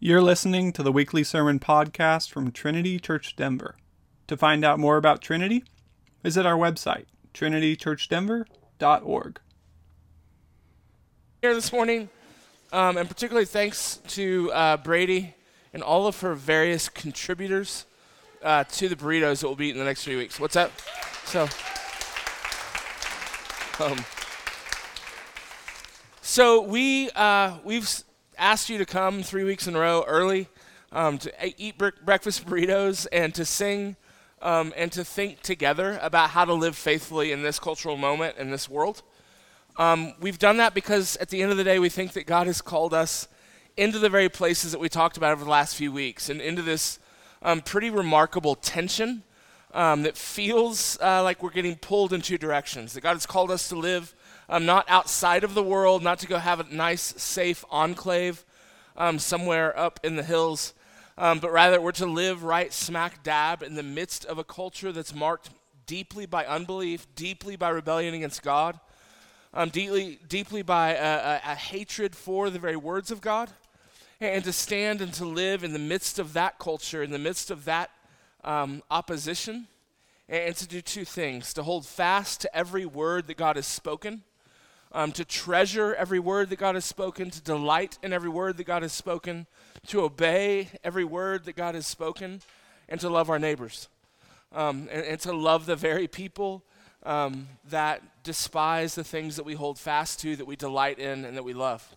You're listening to the weekly sermon podcast from Trinity Church Denver. To find out more about Trinity, visit our website, trinitychurchdenver.org. Here this morning, um, and particularly thanks to uh, Brady and all of her various contributors uh, to the burritos that we'll be eating the next three weeks. What's up? So, um, so we uh, we've asked you to come three weeks in a row early um, to eat breakfast burritos and to sing um, and to think together about how to live faithfully in this cultural moment in this world. Um, we've done that because at the end of the day, we think that God has called us into the very places that we talked about over the last few weeks and into this um, pretty remarkable tension um, that feels uh, like we're getting pulled in two directions. That God has called us to live um, not outside of the world, not to go have a nice, safe enclave um, somewhere up in the hills, um, but rather we're to live right smack dab in the midst of a culture that's marked deeply by unbelief, deeply by rebellion against God, um, deeply, deeply by a, a, a hatred for the very words of God, and to stand and to live in the midst of that culture, in the midst of that um, opposition, and to do two things to hold fast to every word that God has spoken, um, to treasure every word that God has spoken, to delight in every word that God has spoken, to obey every word that God has spoken, and to love our neighbors, um, and, and, to love the very people um, that despise the things that we hold fast to, that we delight in, and that we love.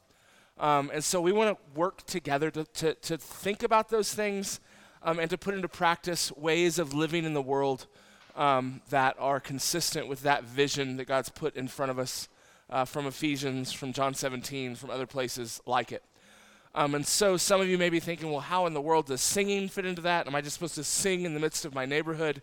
Um, and so we want to work together to, to, to, think about those things um, and to put into practice ways of living in the world um, that are consistent with that vision that God's put in front of us uh, from Ephesians, from John 17, from other places like it. Um, and so some of you may be thinking, well, how in the world does singing fit into that? Am I just supposed to sing in the midst of my neighborhood?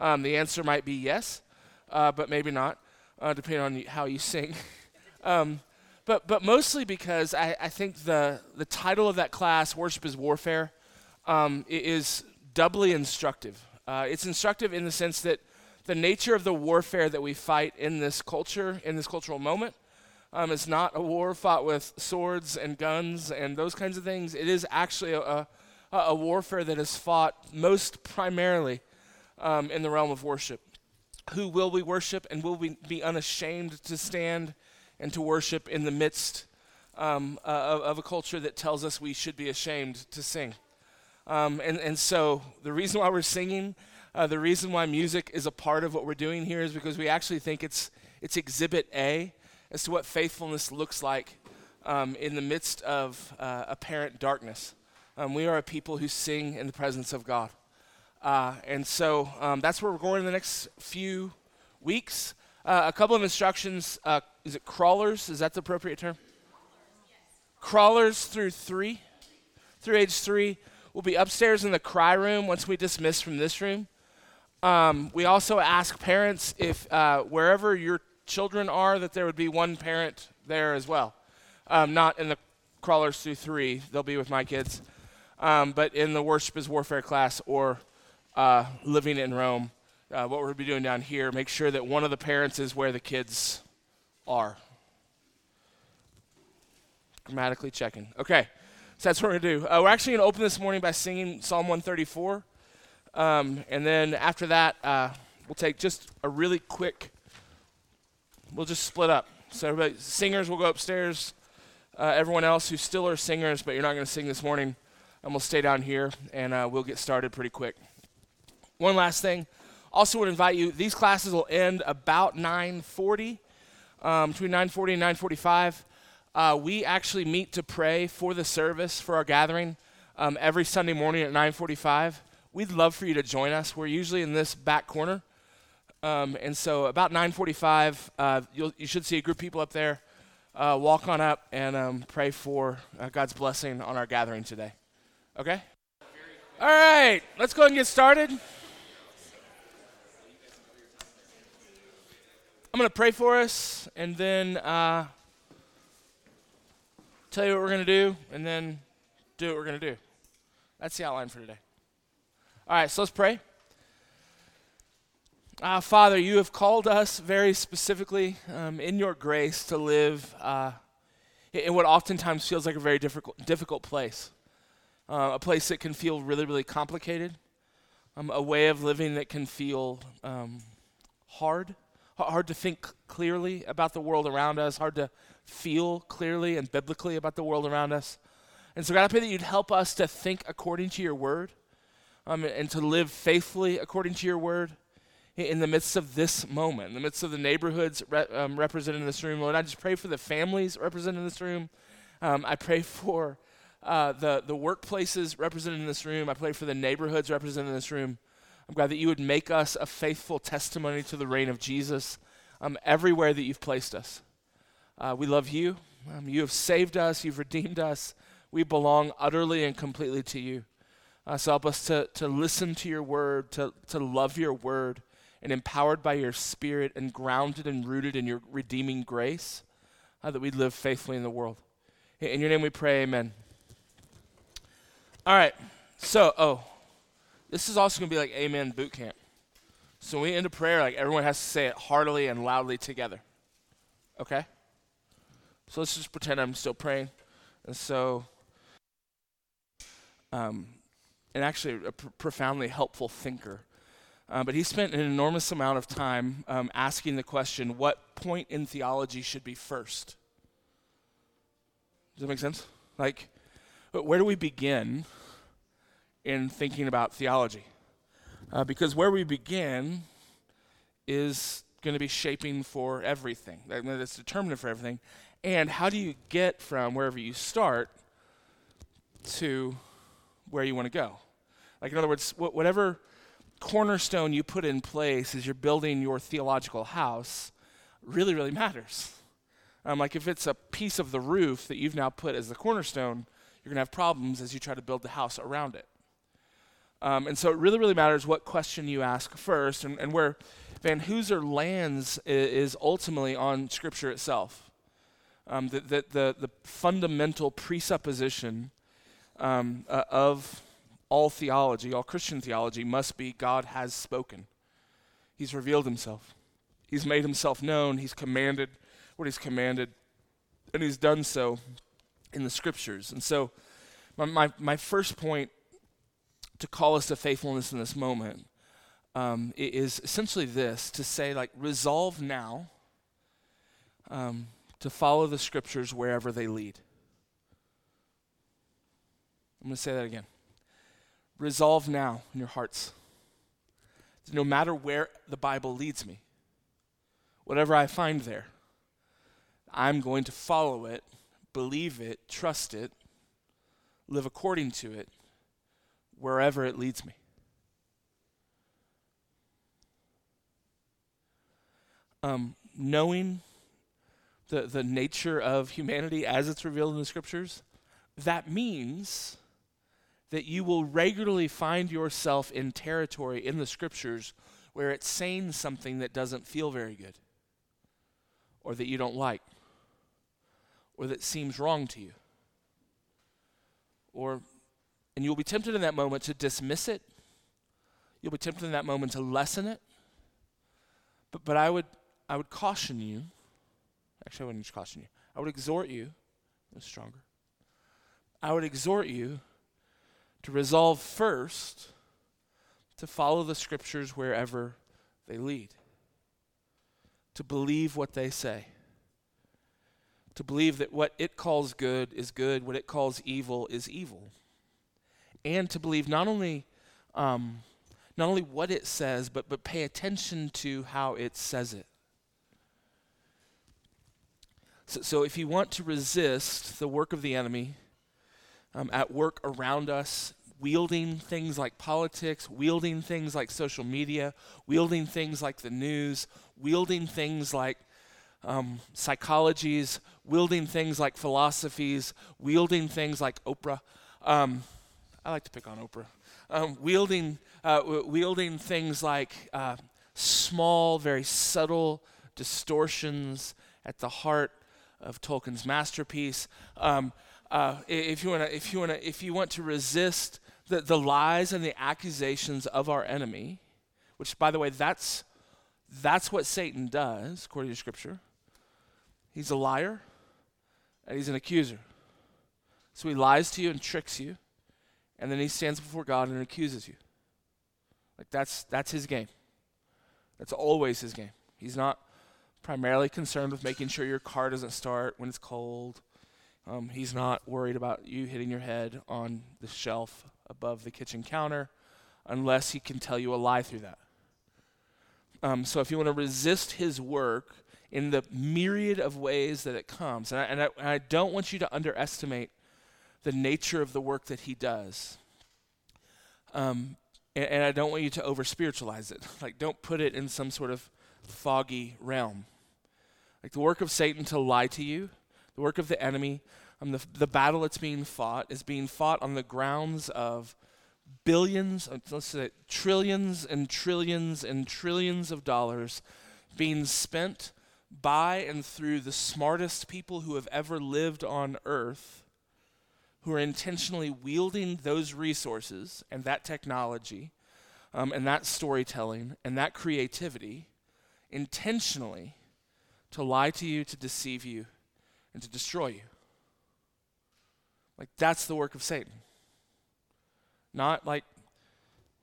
Um, the answer might be yes, uh, but maybe not, uh, depending on how you sing. um, but, but mostly because I, I think the, the title of that class, Worship is Warfare, um, is doubly instructive. Uh, it's instructive in the sense that the nature of the warfare that we fight in this culture, in this cultural moment, um, is not a war fought with swords and guns and those kinds of things. It is actually a, a, a warfare that is fought most primarily um, in the realm of worship. Who will we worship and will we be unashamed to stand and to worship in the midst um, uh, of, of, a culture that tells us we should be ashamed to sing? Um, and, and so the reason why we're singing uh, the reason why music is a part of what we're doing here is because we actually think it's, it's exhibit A as to what faithfulness looks like um, in the midst of uh, apparent darkness. Um, we are a people who sing in the presence of God. Uh, and so um, that's where we're going in the next few weeks. Uh, a couple of instructions. Uh, is it crawlers? Is that the appropriate term? Crawlers through three, through age three. We'll be upstairs in the cry room once we dismiss from this room. Um, we also ask parents if uh, wherever your children are, that there would be one parent there as well. Um, not in the crawlers through three, they'll be with my kids, um, but in the worship is warfare class or uh, living in Rome. Uh, what we'll be doing down here, make sure that one of the parents is where the kids are. Grammatically checking. Okay, so that's what we're going to do. Uh, we're actually going to open this morning by singing Psalm 134. Um, and then after that, uh, we'll take just a really quick, we'll just split up. So everybody, singers will go upstairs. Uh, everyone else who still are singers, but you're not going to sing this morning, I'm going to stay down here, and uh, we'll get started pretty quick. One last thing. Also would invite you, these classes will end about 9.40, um, between 9.40 and 9.45. Uh, we actually meet to pray for the service, for our gathering, um, every Sunday morning at 9.45 we'd love for you to join us. We're usually in this back corner. Um, and so about 9:45, uh, you should see a group of people up there. Uh, walk on up and um, pray for uh, God's blessing on our gathering today. Okay. All right, let's go and get started. I'm going to pray for us and then uh, tell you what we're going to do and then do what we're going to do. That's the outline for today. All right, so let's pray. Uh, Father, you have called us very specifically um, in your grace to live uh, in what oftentimes feels like a very difficult, difficult place. uh, a place that can feel really, really complicated, um, a way of living that can feel um, hard, hard to think clearly about the world around us, hard to feel clearly and biblically about the world around us. And so, God, I pray that you'd help us to think according to your word um, and to live faithfully according to your word in the midst of this moment, in the midst of the neighborhoods re- um, represented in this room. Lord, I just pray for the families represented in this room. Um, I pray for uh, the, the workplaces represented in this room. I pray for the neighborhoods represented in this room. I'm glad that you would make us a faithful testimony to the reign of Jesus um, everywhere that you've placed us. Uh, we love you. Um, you have saved us. You've redeemed us. We belong utterly and completely to you. Uh, so help us to, to listen to your word, to, to love your word, and empowered by your spirit and grounded and rooted in your redeeming grace, uh, that we live faithfully in the world. In your name we pray, amen. All right. So, oh, this is also going to be like Amen boot camp. So when we end a prayer, like everyone has to say it heartily and loudly together. Okay? So let's just pretend I'm still praying. And so, um, and actually a pr- profoundly helpful thinker. Uh, but he spent an enormous amount of time um, asking the question what point in theology should be first? Does that make sense? Like, where do we begin in thinking about theology? Uh, because where we begin is going to be shaping for everything. That's determinant for everything. And how do you get from wherever you start to where you want to go? Like, in other words, wh- whatever cornerstone you put in place as you're building your theological house really, really matters. Um, like, if it's a piece of the roof that you've now put as the cornerstone, you're going to have problems as you try to build the house around it. Um, and so it really, really matters what question you ask first, and, and where Vanhoozer lands is, is ultimately on Scripture itself. Um, that the, the, the, fundamental presupposition um, uh, of all theology, all Christian theology, must be God has spoken. He's revealed himself. He's made himself known. He's commanded what he's commanded, and he's done so in the scriptures. And so, my, my, my first point to call us to faithfulness in this moment um, is essentially this to say, like, resolve now um, to follow the scriptures wherever they lead. I'm going to say that again. Resolve now in your hearts. that No matter where the Bible leads me, whatever I find there, I'm going to follow it, believe it, trust it, live according to it, wherever it leads me. Um, knowing the, the nature of humanity as it's revealed in the scriptures, that means that you will regularly find yourself in territory in the scriptures where it's saying something that doesn't feel very good, or that you don't like, or that seems wrong to you. Or and you'll be tempted in that moment to dismiss it. You'll be tempted in that moment to lessen it. But, but I, would, I would caution you. Actually, I wouldn't caution you. I would exhort you. It's stronger. I would exhort you to resolve first to follow the scriptures wherever they lead, to believe what they say, to believe that what it calls good is good, what it calls evil is evil. And to believe not only um, not only what it says, but but pay attention to how it says it. So, so if you want to resist the work of the enemy um, at work around us, wielding things like politics, wielding things like social media, wielding things like the news, wielding things like um, psychologies, wielding things like philosophies, wielding things like Oprah. Um, I like to pick on Oprah. Um, wielding, uh, wielding things like uh, small, very subtle distortions at the heart of Tolkien's masterpiece. Um, uh, if you want to, if you want to, if you want to resist the, the lies and the accusations of our enemy, which, by the way, that's that's what Satan does, according to Scripture. He's a liar, and he's an accuser. So he lies to you and tricks you And then he stands before God and accuses you. Like that's that's his game. That's always his game. He's not primarily concerned with making sure your car doesn't start when it's cold. Um, he's not worried about you hitting your head on the shelf above the kitchen counter unless he can tell you a lie through that. Um, so if you want to resist his work in the myriad of ways that it comes, and I, and I, and I don't want you to underestimate the nature of the work that he does. Um, and, and I don't want you to over spiritualize it. Like, don't put it in some sort of foggy realm. Like, the work of Satan to lie to you, the work of the enemy, um, the, the battle that's being fought is being fought on the grounds of billions, uh, let's say trillions and trillions and trillions of dollars being spent by and through the smartest people who have ever lived on earth who are intentionally wielding those resources and that technology um, and that storytelling and that creativity intentionally to lie to you, to deceive you, and to destroy you. Like, that's the work of Satan. Not like,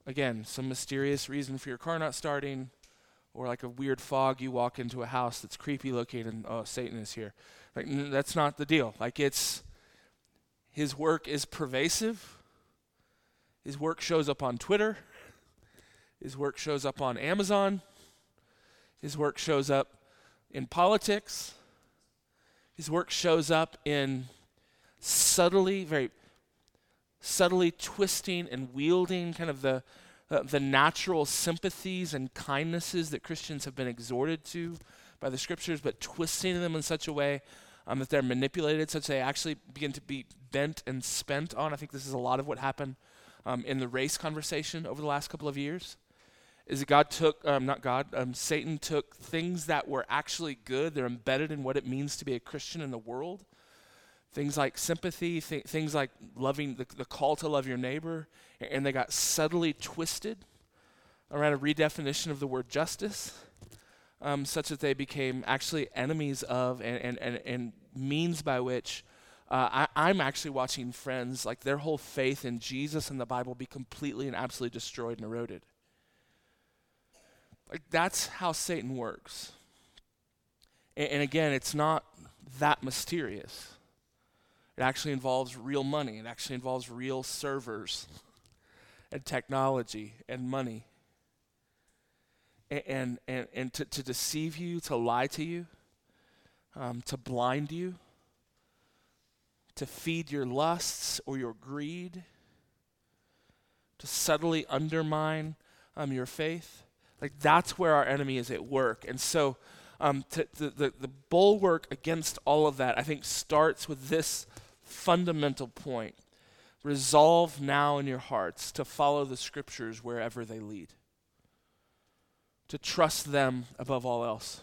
again, some mysterious reason for your car not starting, or like a weird fog you walk into a house that's creepy looking and, oh, Satan is here. Like, n- that's not the deal. Like, it's, his work is pervasive. His work shows up on Twitter. His work shows up on Amazon. His work shows up in politics. His work shows up in subtly, very subtly twisting and wielding kind of the, uh, the natural sympathies and kindnesses that Christians have been exhorted to by the scriptures, but twisting them in such a way um, that they're manipulated, such they actually begin to be bent and spent on. I think this is a lot of what happened um, in the race conversation over the last couple of years. Is that God took, um, not God, um, Satan took things that were actually good, they're embedded in what it means to be a Christian in the world, things like sympathy, th- things like loving the, the call to love your neighbor, and they got subtly twisted around a redefinition of the word justice, um, such that they became actually enemies of and, and, and, and means by which uh, I, I'm actually watching friends, like their whole faith in Jesus and the Bible, be completely and absolutely destroyed and eroded. Like that's how Satan works. And, and again, it's not that mysterious. It actually involves real money. It actually involves real servers and technology and money. And, and, and, to, to deceive you, to lie to you, um, to blind you, to feed your lusts or your greed, to subtly undermine um, your faith. Like that's where our enemy is at work. And so um, the, the bulwark against all of that, I think, starts with this fundamental point. Resolve now in your hearts to follow the scriptures wherever they lead, to trust them above all else.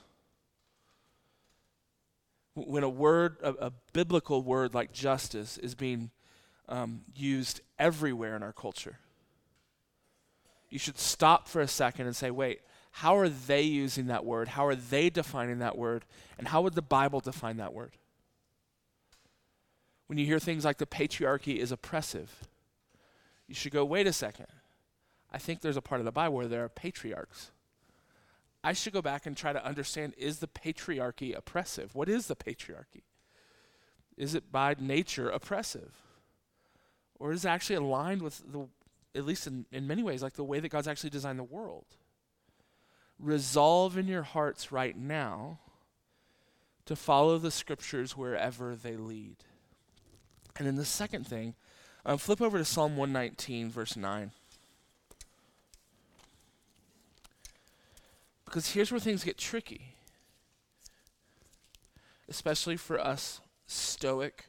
When a word, a, a biblical word like justice, is being um, used everywhere in our culture, you should stop for a second and say, wait, how are they using that word? How are they defining that word? And how would the Bible define that word? when you hear things like the patriarchy is oppressive, you should go, wait a second. I think there's a part of the Bible where there are patriarchs. I should go back and try to understand is the patriarchy oppressive? What is the patriarchy? Is it by nature oppressive? Or is it actually aligned with the, at least in, in many ways, like the way that God's actually designed the world? Resolve in your hearts right now to follow the scriptures wherever they lead. And then the second thing, um, flip over to Psalm 119, verse 9. Because here's where things get tricky, especially for us stoic,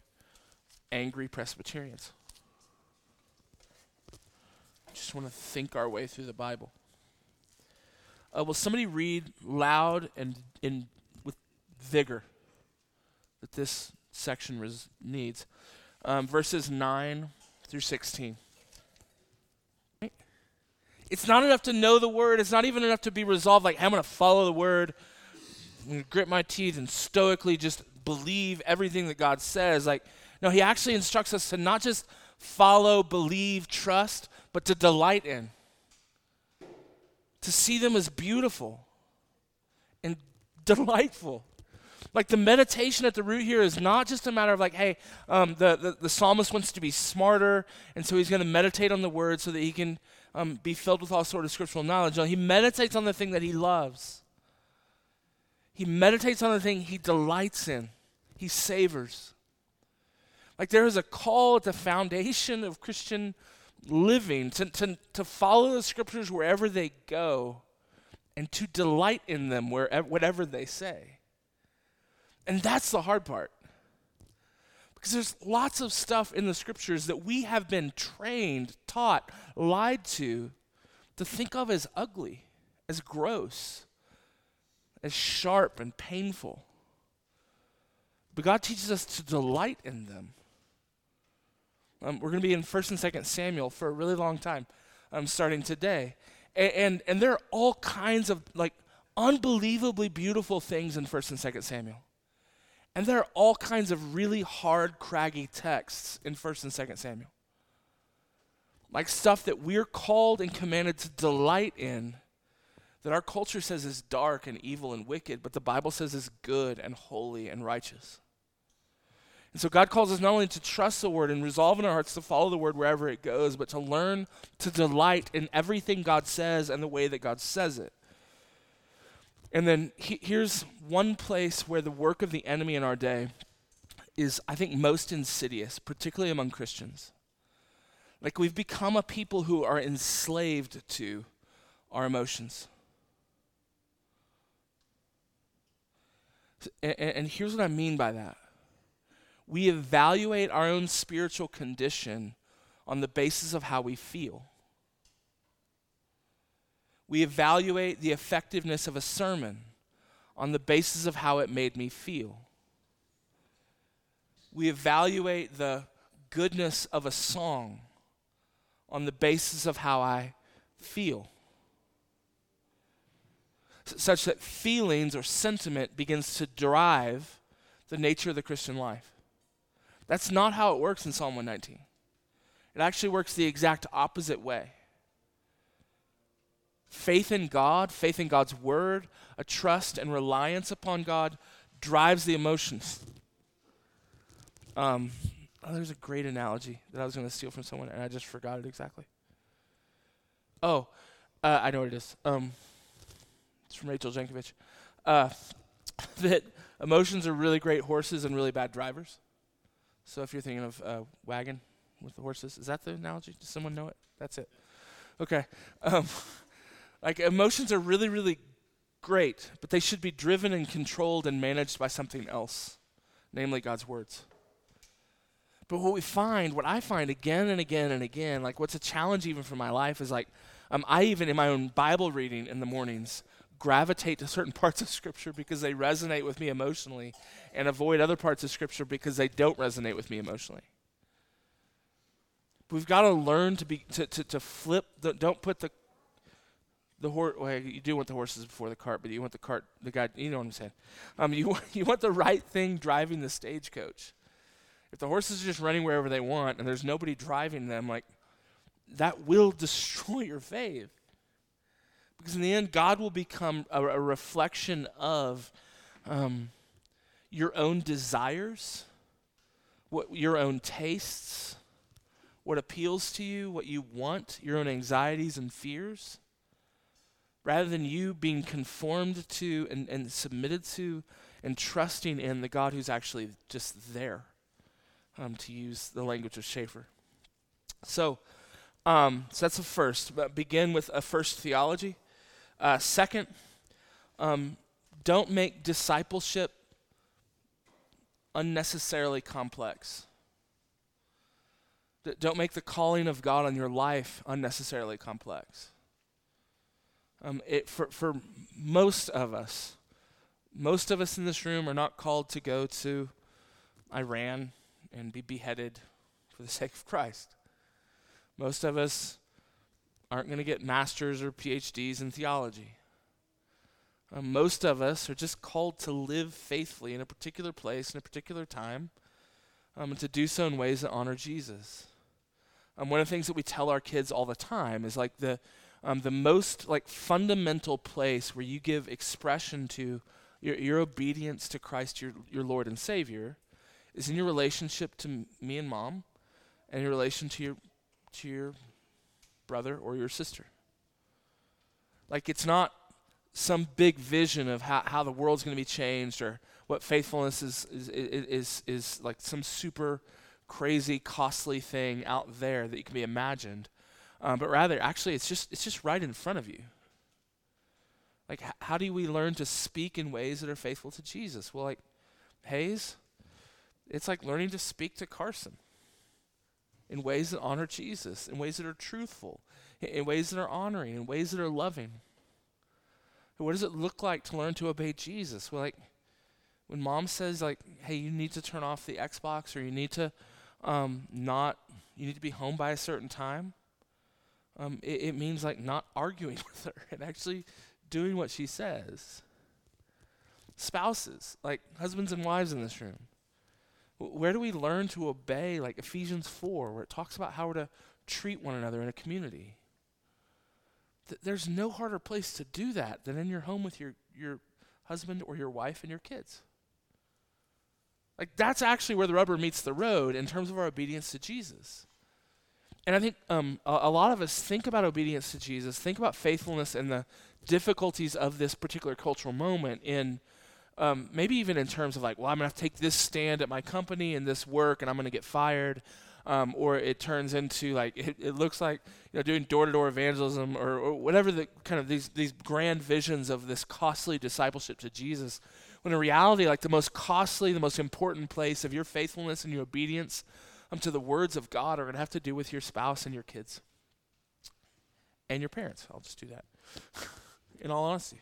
angry Presbyterians. Just want to think our way through the Bible. Uh, will somebody read loud and in with vigor that this section res- needs? um, verses 9 through 16. It's not enough to know the word. It's not even enough to be resolved, like, I'm going to follow the word, grit my teeth, and stoically just believe everything that God says. Like, no, he actually instructs us to not just follow, believe, trust, but to delight in. To see them as beautiful and delightful. Like the meditation at the root here is not just a matter of like, hey, um, the, the, the psalmist wants to be smarter, and so he's going to meditate on the word so that he can um, be filled with all sort of scriptural knowledge. No, he meditates on the thing that he loves. He meditates on the thing he delights in. He savors. Like there is a call at the foundation of Christian living to, to, to follow the scriptures wherever they go and to delight in them wherever, whatever they say. And that's the hard part. Because there's lots of stuff in the scriptures that we have been trained, taught, lied to, to think of as ugly, as gross, as sharp and painful. But God teaches us to delight in them. Um, we're going to be in 1st and 2nd Samuel for a really long time, um, starting today. And, and, and there are all kinds of like unbelievably beautiful things in 1st and 2nd Samuel. And there are all kinds of really hard, craggy texts in 1st and 2nd Samuel. Like stuff that we're called and commanded to delight in, that our culture says is dark and evil and wicked, but the Bible says is good and holy and righteous. And so God calls us not only to trust the word and resolve in our hearts to follow the word wherever it goes, but to learn to delight in everything God says and the way that God says it. And then he, here's one place where the work of the enemy in our day is, I think, most insidious, particularly among Christians. Like we've become a people who are enslaved to our emotions. And, and here's what I mean by that we evaluate our own spiritual condition on the basis of how we feel. We evaluate the effectiveness of a sermon on the basis of how it made me feel. We evaluate the goodness of a song on the basis of how I feel. Such that feelings or sentiment begins to drive the nature of the Christian life. That's not how it works in Psalm 119. It actually works the exact opposite way. Faith in God, faith in God's word, a trust and reliance upon God drives the emotions. Um, oh, there's a great analogy that I was going to steal from someone, and I just forgot it exactly. Oh, uh, I know what it is. Um, it's from Rachel Jankovic. Uh, that emotions are really great horses and really bad drivers. So if you're thinking of a wagon with the horses, is that the analogy? Does someone know it? That's it. Okay. Um, like emotions are really, really great, but they should be driven and controlled and managed by something else, namely God's words. But what we find, what I find again and again and again, like what's a challenge even for my life is like, um, I even in my own Bible reading in the mornings, gravitate to certain parts of Scripture because they resonate with me emotionally and avoid other parts of Scripture because they don't resonate with me emotionally. We've got to learn to be to, to, to flip. The, don't put the the horse. Well, you do want the horses before the cart, but you want the cart. The guy. You know what I'm saying. Um, you you want the right thing driving the stagecoach. If the horses are just running wherever they want and there's nobody driving them, like that will destroy your faith. Because in the end, God will become a, a reflection of um, your own desires, what your own tastes, what appeals to you, what you want, your own anxieties and fears, rather than you being conformed to and, and submitted to and trusting in the God who's actually just there, um, to use the language of Schaeffer. So, um, so that's the first. But begin with a first theology. Uh, second, um, don't make discipleship unnecessarily complex. D- don't make the calling of God on your life unnecessarily complex. Um, it, for, for most of us, most of us in this room are not called to go to Iran and be beheaded for the sake of Christ. Most of us aren't going to get masters or PhDs in theology. Uh, most of us are just called to live faithfully in a particular place, in a particular time, um, and to do so in ways that honor Jesus. Um, one of the things that we tell our kids all the time is like the um, the most like fundamental place where you give expression to your, your obedience to Christ, your your Lord and Savior, is in your relationship to m- me and mom, and your relation to your to your brother or your sister. Like it's not some big vision of how, how the world's going to be changed or what faithfulness is, is, is, is, is like some super crazy, costly thing out there that you can be imagined. Um, but rather, actually, it's just, it's just right in front of you. Like, h- how do we learn to speak in ways that are faithful to Jesus? Well, like, Hayes, it's like learning to speak to Carson in ways that honor Jesus, in ways that are truthful, in, ways that are honoring, in ways that are loving. What does it look like to learn to obey Jesus? Well, like when mom says, like, "Hey, you need to turn off the Xbox, or you need to um, not, you need to be home by a certain time." Um, it, it means like not arguing with her and actually doing what she says. Spouses, like husbands and wives in this room, where do we learn to obey, like Ephesians 4, where it talks about how we're to treat one another in a community? Th- there's no harder place to do that than in your home with your, your husband or your wife and your kids. Like, that's actually where the rubber meets the road in terms of our obedience to Jesus. And I think um, a, a, lot of us think about obedience to Jesus, think about faithfulness and the difficulties of this particular cultural moment in um, maybe even in terms of like, well, I'm going to take this stand at my company and this work and I'm going to get fired. Um, or it turns into like, it, it looks like, you know, doing door to door evangelism or, or whatever the kind of these, these grand visions of this costly discipleship to Jesus. When in reality, like the most costly, the most important place of your faithfulness and your obedience um, to the words of God are going to have to do with your spouse and your kids and your parents. I'll just do that. in all honesty.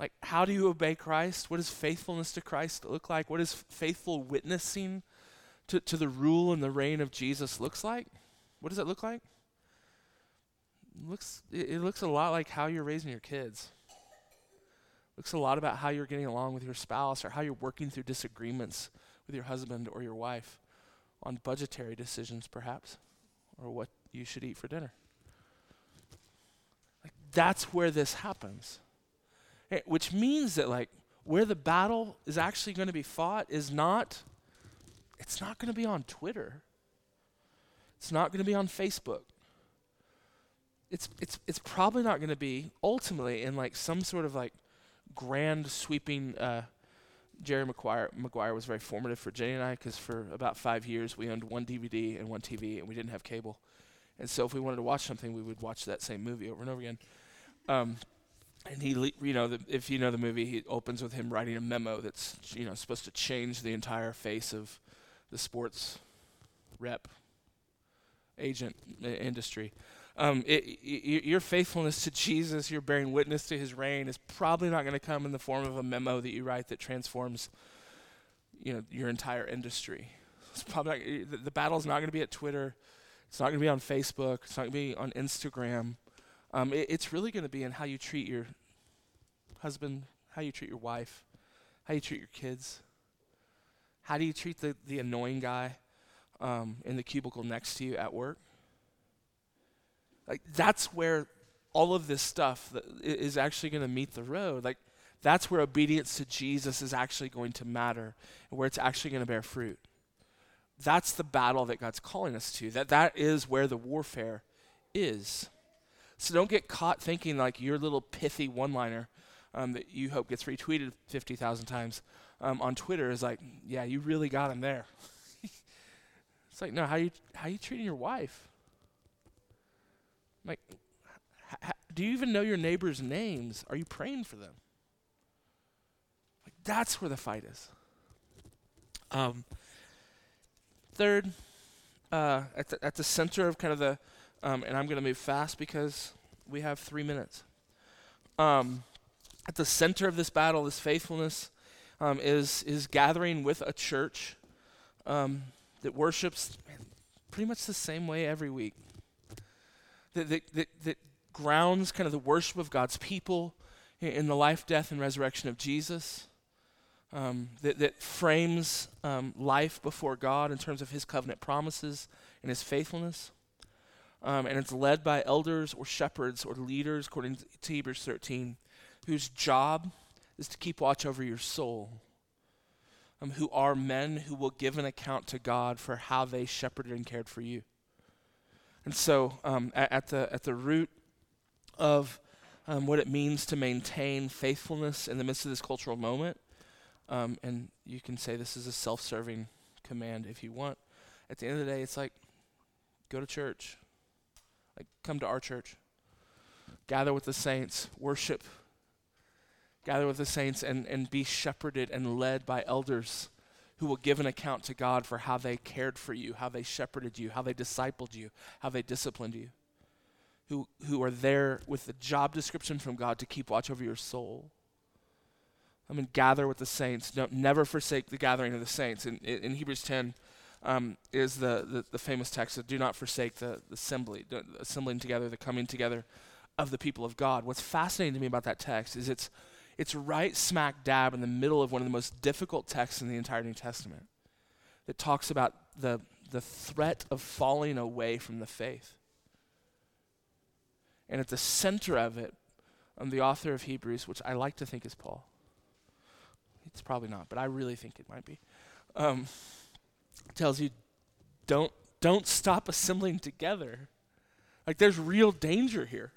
Like, how do you obey Christ? What does faithfulness to Christ look like? What does faithful witnessing to, to the rule and the reign of Jesus looks like? What does it look like? It looks it, looks a lot like how you're raising your kids. It looks a lot about how you're getting along with your spouse or how you're working through disagreements with your husband or your wife on budgetary decisions perhaps or what you should eat for dinner. Like that's where this happens. Eh, which means that like where the battle is actually going to be fought is not it's not going to be on Twitter. It's not going to be on Facebook. It's it's it's probably not going to be ultimately in like some sort of like grand sweeping uh, Jerry Maguire, Maguire was very formative for Jenny and I because for about five years we owned one DVD and one TV and we didn't have cable. And so if we wanted to watch something, we would watch that same movie over and over again. Um, and he, you know, the, if you know the movie, he opens with him writing a memo that's, you know, supposed to change the entire face of the sports rep agent industry. Um, it, your faithfulness to Jesus, your bearing witness to His reign, is probably not going to come in the form of a memo that you write that transforms, you know, your entire industry. It's probably not, the, the battle's not going to be at Twitter. It's not going to be on Facebook. It's not going to be on Instagram. Um, it, it's really going to be in how you treat your husband, how you treat your wife, how you treat your kids. How do you treat the, the annoying guy um, in the cubicle next to you at work? Like, that's where all of this stuff is actually going to meet the road. Like, that's where obedience to Jesus is actually going to matter and where it's actually going to bear fruit. That's the battle that God's calling us to. That that is where the warfare is. So don't get caught thinking like your little pithy one-liner um, that you hope gets retweeted 50,000 times um, on Twitter is like, yeah, you really got him there. it's like, no, how you how you treating your wife? Like, h- h- do you even know your neighbors' names? Are you praying for them? Like, that's where the fight is. Um, third, uh, at the at the center of kind of the, um, and I'm going to move fast because we have three minutes. Um, at the center of this battle, this faithfulness, um, is is gathering with a church um, that worships pretty much the same way every week. That, that, that, that grounds kind of the worship of God's people in, the life, death, and resurrection of Jesus. Um, that, that frames um, life before God in terms of His covenant promises and his faithfulness. Um, and it's led by elders or shepherds or leaders, according to Hebrews 13, whose job is to keep watch over your soul, um, who are men who will give an account to God for how they shepherded and cared for you. And so, um, at, at, the, at the root of um, what it means to maintain faithfulness in the midst of this cultural moment, um, and you can say this is a self serving command if you want. At the end of the day, it's like go to church, like come to our church, gather with the saints, worship, gather with the saints, and, and be shepherded and led by elders who will give an account to God for how they cared for you, how they shepherded you, how they discipled you, how they disciplined you, who, who are there with the job description from God to keep watch over your soul. I mean, gather with the saints. Don't never forsake the gathering of the saints. In, in, Hebrews 10 um, is the, the, the, famous text that do not forsake the, the assembly, the assembling together, the coming together of the people of God. What's fascinating to me about that text is it's, it's right smack dab in the middle of one of the most difficult texts in the entire New Testament that talks about the, the threat of falling away from the faith. And at the center of it, um, the author of Hebrews, which I like to think is Paul, it's probably not, but I really think it might be. Um, tells you don't don't stop assembling together. Like there's real danger here.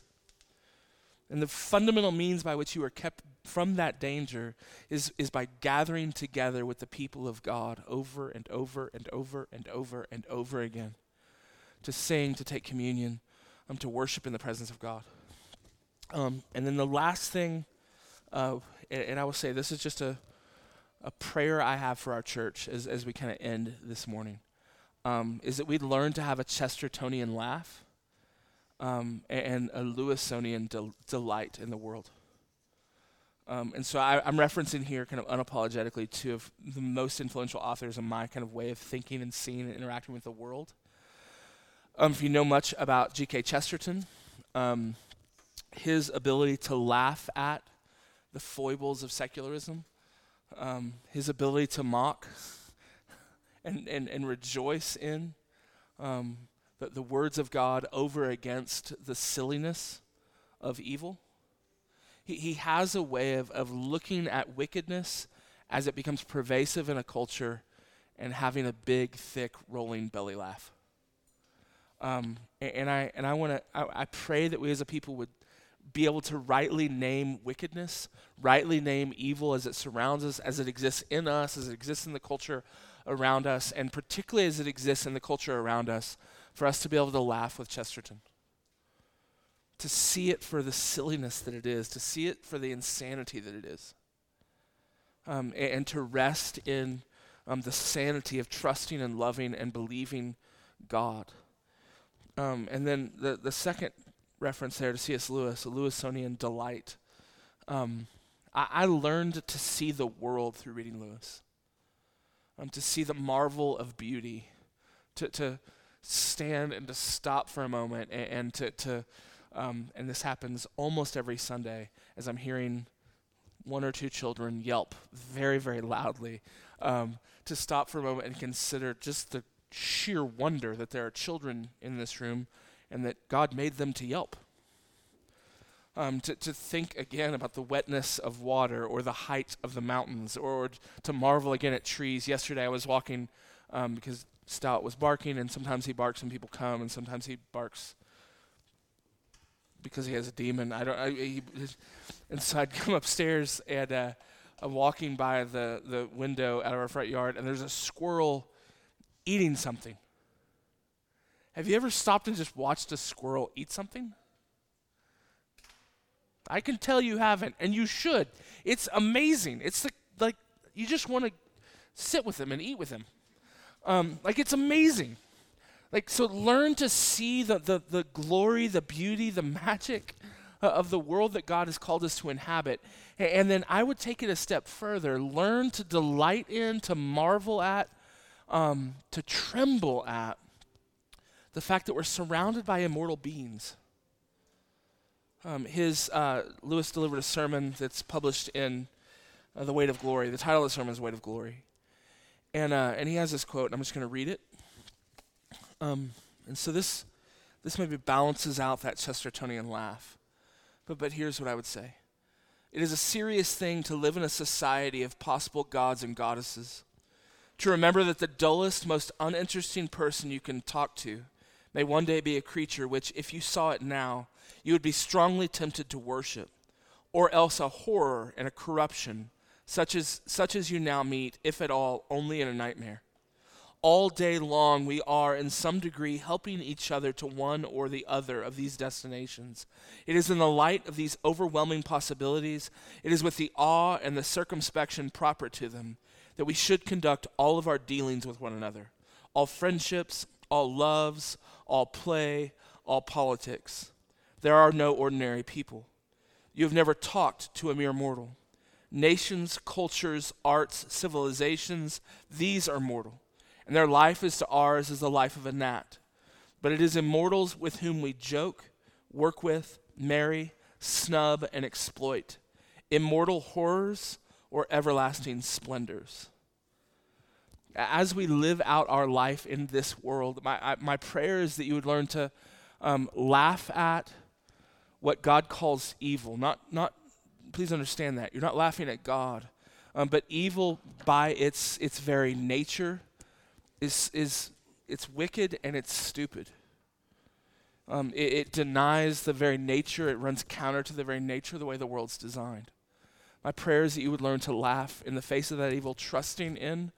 And the fundamental means by which you are kept from that danger is, is by gathering together with the people of God over and over and over and over and over again to sing, to take communion, um, to worship in the presence of God. Um, and then the last thing, uh, and, and I will say this is just a, a prayer I have for our church as, as we kind of end this morning um, is that we'd learn to have a Chestertonian laugh um, and, a Lewisonian del- delight in the world. Um, and so I, am referencing here kind of unapologetically two of the most influential authors in my kind of way of thinking and seeing and interacting with the world. Um, if you know much about G.K. Chesterton, um, his ability to laugh at the foibles of secularism um, his ability to mock and, and, and rejoice in um, the, the words of God over against the silliness of evil. He, he has a way of, of looking at wickedness as it becomes pervasive in a culture and having a big, thick, rolling belly laugh. Um, and, and, I and I want to I, I, pray that we as a people would be able to rightly name wickedness, rightly name evil as it surrounds us, as it exists in us, as it exists in the culture around us, and particularly as it exists in the culture around us, for us to be able to laugh with Chesterton. To see it for the silliness that it is, to see it for the insanity that it is. Um, and, and, to rest in um, the sanity of trusting and loving and believing God. Um, and then the, the second reference there to C.S. Lewis, a Lewisonian delight. Um, I, I, learned to see the world through reading Lewis, um, to see the marvel of beauty, to, to stand and to stop for a moment and, and to, to um, and this happens almost every Sunday as I'm hearing one or two children yelp very, very loudly, um, to stop for a moment and consider just the sheer wonder that there are children in this room and that God made them to yelp. Um, to, to think again about the wetness of water or the height of the mountains or to marvel again at trees. Yesterday I was walking um, because Stout was barking, and sometimes he barks and people come, and sometimes he barks because he has a demon. I don't. I, he, and so I'd come upstairs and uh, I'm walking by the the window out of our front yard, and there's a squirrel eating something. Have you ever stopped and just watched a squirrel eat something? I can tell you haven't, and you should. It's amazing. It's like, like you just want to sit with them and eat with them. Um, like it's amazing. Like so, learn to see the the the glory, the beauty, the magic uh, of the world that God has called us to inhabit, and, and then I would take it a step further. Learn to delight in, to marvel at, um, to tremble at the fact that we're surrounded by immortal beings. Um, his uh, Lewis delivered a sermon that's published in uh, The Weight of Glory. The title of the sermon is Weight of Glory, and uh, and he has this quote. And I'm just going to read it. Um, and so this, this maybe balances out that Chestertonian laugh. But, but here's what I would say it is a serious thing to live in a society of possible gods and goddesses. To remember that the dullest, most uninteresting person you can talk to may one day be a creature which, if you saw it now, you would be strongly tempted to worship, or else a horror and a corruption, such as, such as you now meet, if at all, only in a nightmare all day long, we are in some degree helping each other to one or the other of these destinations. It is in the light of these overwhelming possibilities, it is with the awe and the circumspection proper to them, that we should conduct all of our dealings with one another all friendships, all loves, all play, all politics. There are no ordinary people. You have never talked to a mere mortal. Nations, cultures, arts, civilizations, these are mortal and their life is to ours as the life of a gnat. But it is immortals with whom we joke, work with, marry, snub, and exploit. Immortal horrors or everlasting splendors. As we live out our life in this world, my, I, my prayer is that you would learn to um, laugh at what God calls evil. Not, not, please understand that. You're not laughing at God, um, but evil by its, its very nature is, is it's wicked and it's stupid. Um, it, it denies the very nature, it runs counter to the very nature of the way the world's designed. My prayer is that you would learn to laugh in the face of that evil, trusting in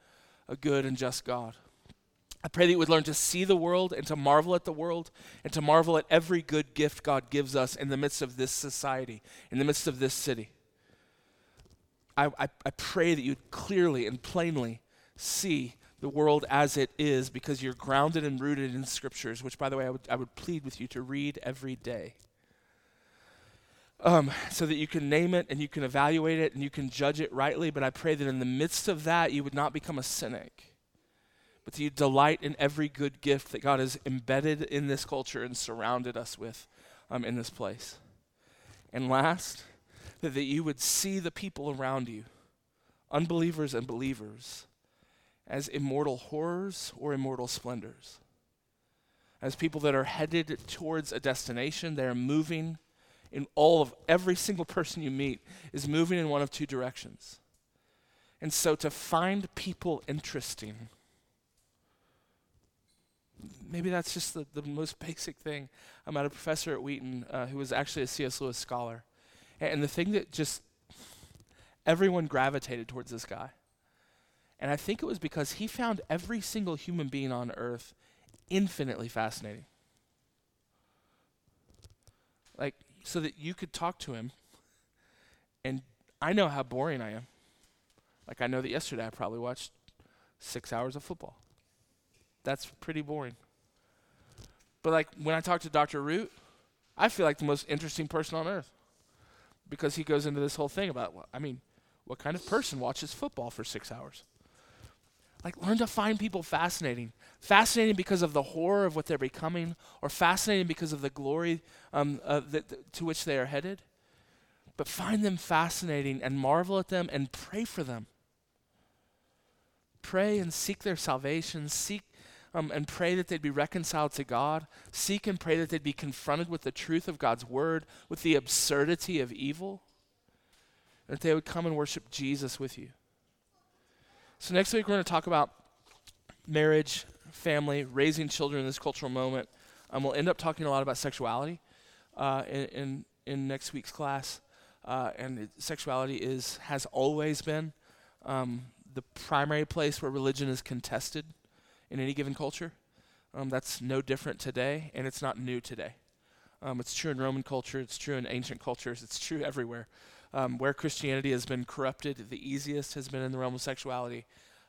a good and just God. I pray that you would learn to see the world and to marvel at the world and to marvel at every good gift God gives us in the midst of this society, in the midst of this city. I, I, I pray that you'd clearly and plainly see the world as it is because you're grounded and rooted in scriptures, which, by the way, I would, I would plead with you to read every day. Um, so that you can name it and you can evaluate it and you can judge it rightly. But I pray that in the midst of that, you would not become a cynic, but that you delight in every good gift that God has embedded in this culture and surrounded us with um, in this place. And last, that, that you would see the people around you, unbelievers and believers, as immortal horrors or immortal splendors. As people that are headed towards a destination, they are moving in all of every single person you meet is moving in one of two directions. And so to find people interesting, maybe that's just the, the most basic thing. I'm at a professor at Wheaton uh, who was actually a C.S. Lewis scholar. And, and the thing that just everyone gravitated towards this guy and I think it was because he found every single human being on earth infinitely fascinating. Like, so that you could talk to him, and I know how boring I am. Like, I know that yesterday I probably watched six hours of football. That's pretty boring. But, like, when I talk to Dr. Root, I feel like the most interesting person on earth because he goes into this whole thing about, well, I mean, what kind of person watches football for six hours? Like, learn to find people fascinating. Fascinating because of the horror of what they're becoming, or fascinating because of the glory um, uh, that, to which they are headed. But find them fascinating and marvel at them and pray for them. Pray and seek their salvation. Seek um, and pray that they'd be reconciled to God. Seek and pray that they'd be confronted with the truth of God's word, with the absurdity of evil, that they would come and worship Jesus with you. So, next week, we're going to talk about marriage, family, raising children in this cultural moment. Um, we'll end up talking a lot about sexuality uh, in, in, in, next week's class. Uh, and it, sexuality is has always been um, the primary place where religion is contested in any given culture. Um, that's no different today, and it's not new today. Um, it's true in Roman culture, it's true in ancient cultures, it's true everywhere. Um, where Christianity has been corrupted, the easiest has been in the realm of sexuality,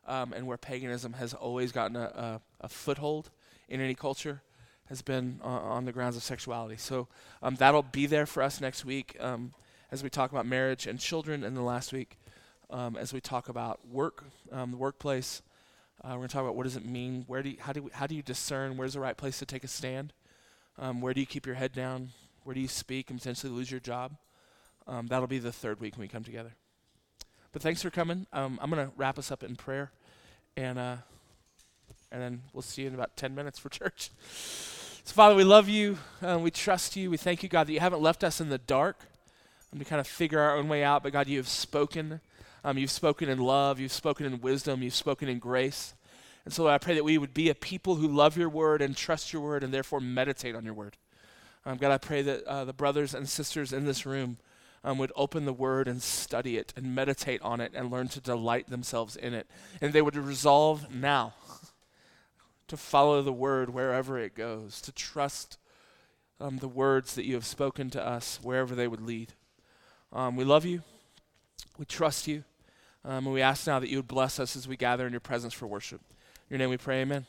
um, and where paganism has always gotten a, a, a foothold in any culture has been uh, on the grounds of sexuality. So um, that'll be there for us next week um, as we talk about marriage and children, and the last week um, as we talk about work, um, the workplace. Uh, we're going to talk about what does it mean, where do you, how do we, how do you discern where's the right place to take a stand, where do you keep your head down, where do you speak and potentially lose your job. Um, that'll be the third week when we come together. But thanks for coming. Um, I'm going to wrap us up in prayer. And uh, and then we'll see you in about 10 minutes for church. So, Father, we love you. Um, we trust you. We thank you, God, that you haven't left us in the dark um, to kind of figure our own way out, but God, you have spoken. Um, you've spoken in love. You've spoken in wisdom. You've spoken in grace. And so I pray that we would be a people who love your word and trust your word and therefore meditate on your word. Um, God, I pray that uh, the brothers and sisters in this room um, would open the word and study it and meditate on it and learn to delight themselves in it. And they would resolve now to follow the word wherever it goes, to trust um, the words that you have spoken to us wherever they would lead. Um, we love you. We trust you. Um, and we ask now that you would bless us as we gather in your presence for worship. In your name we pray, amen.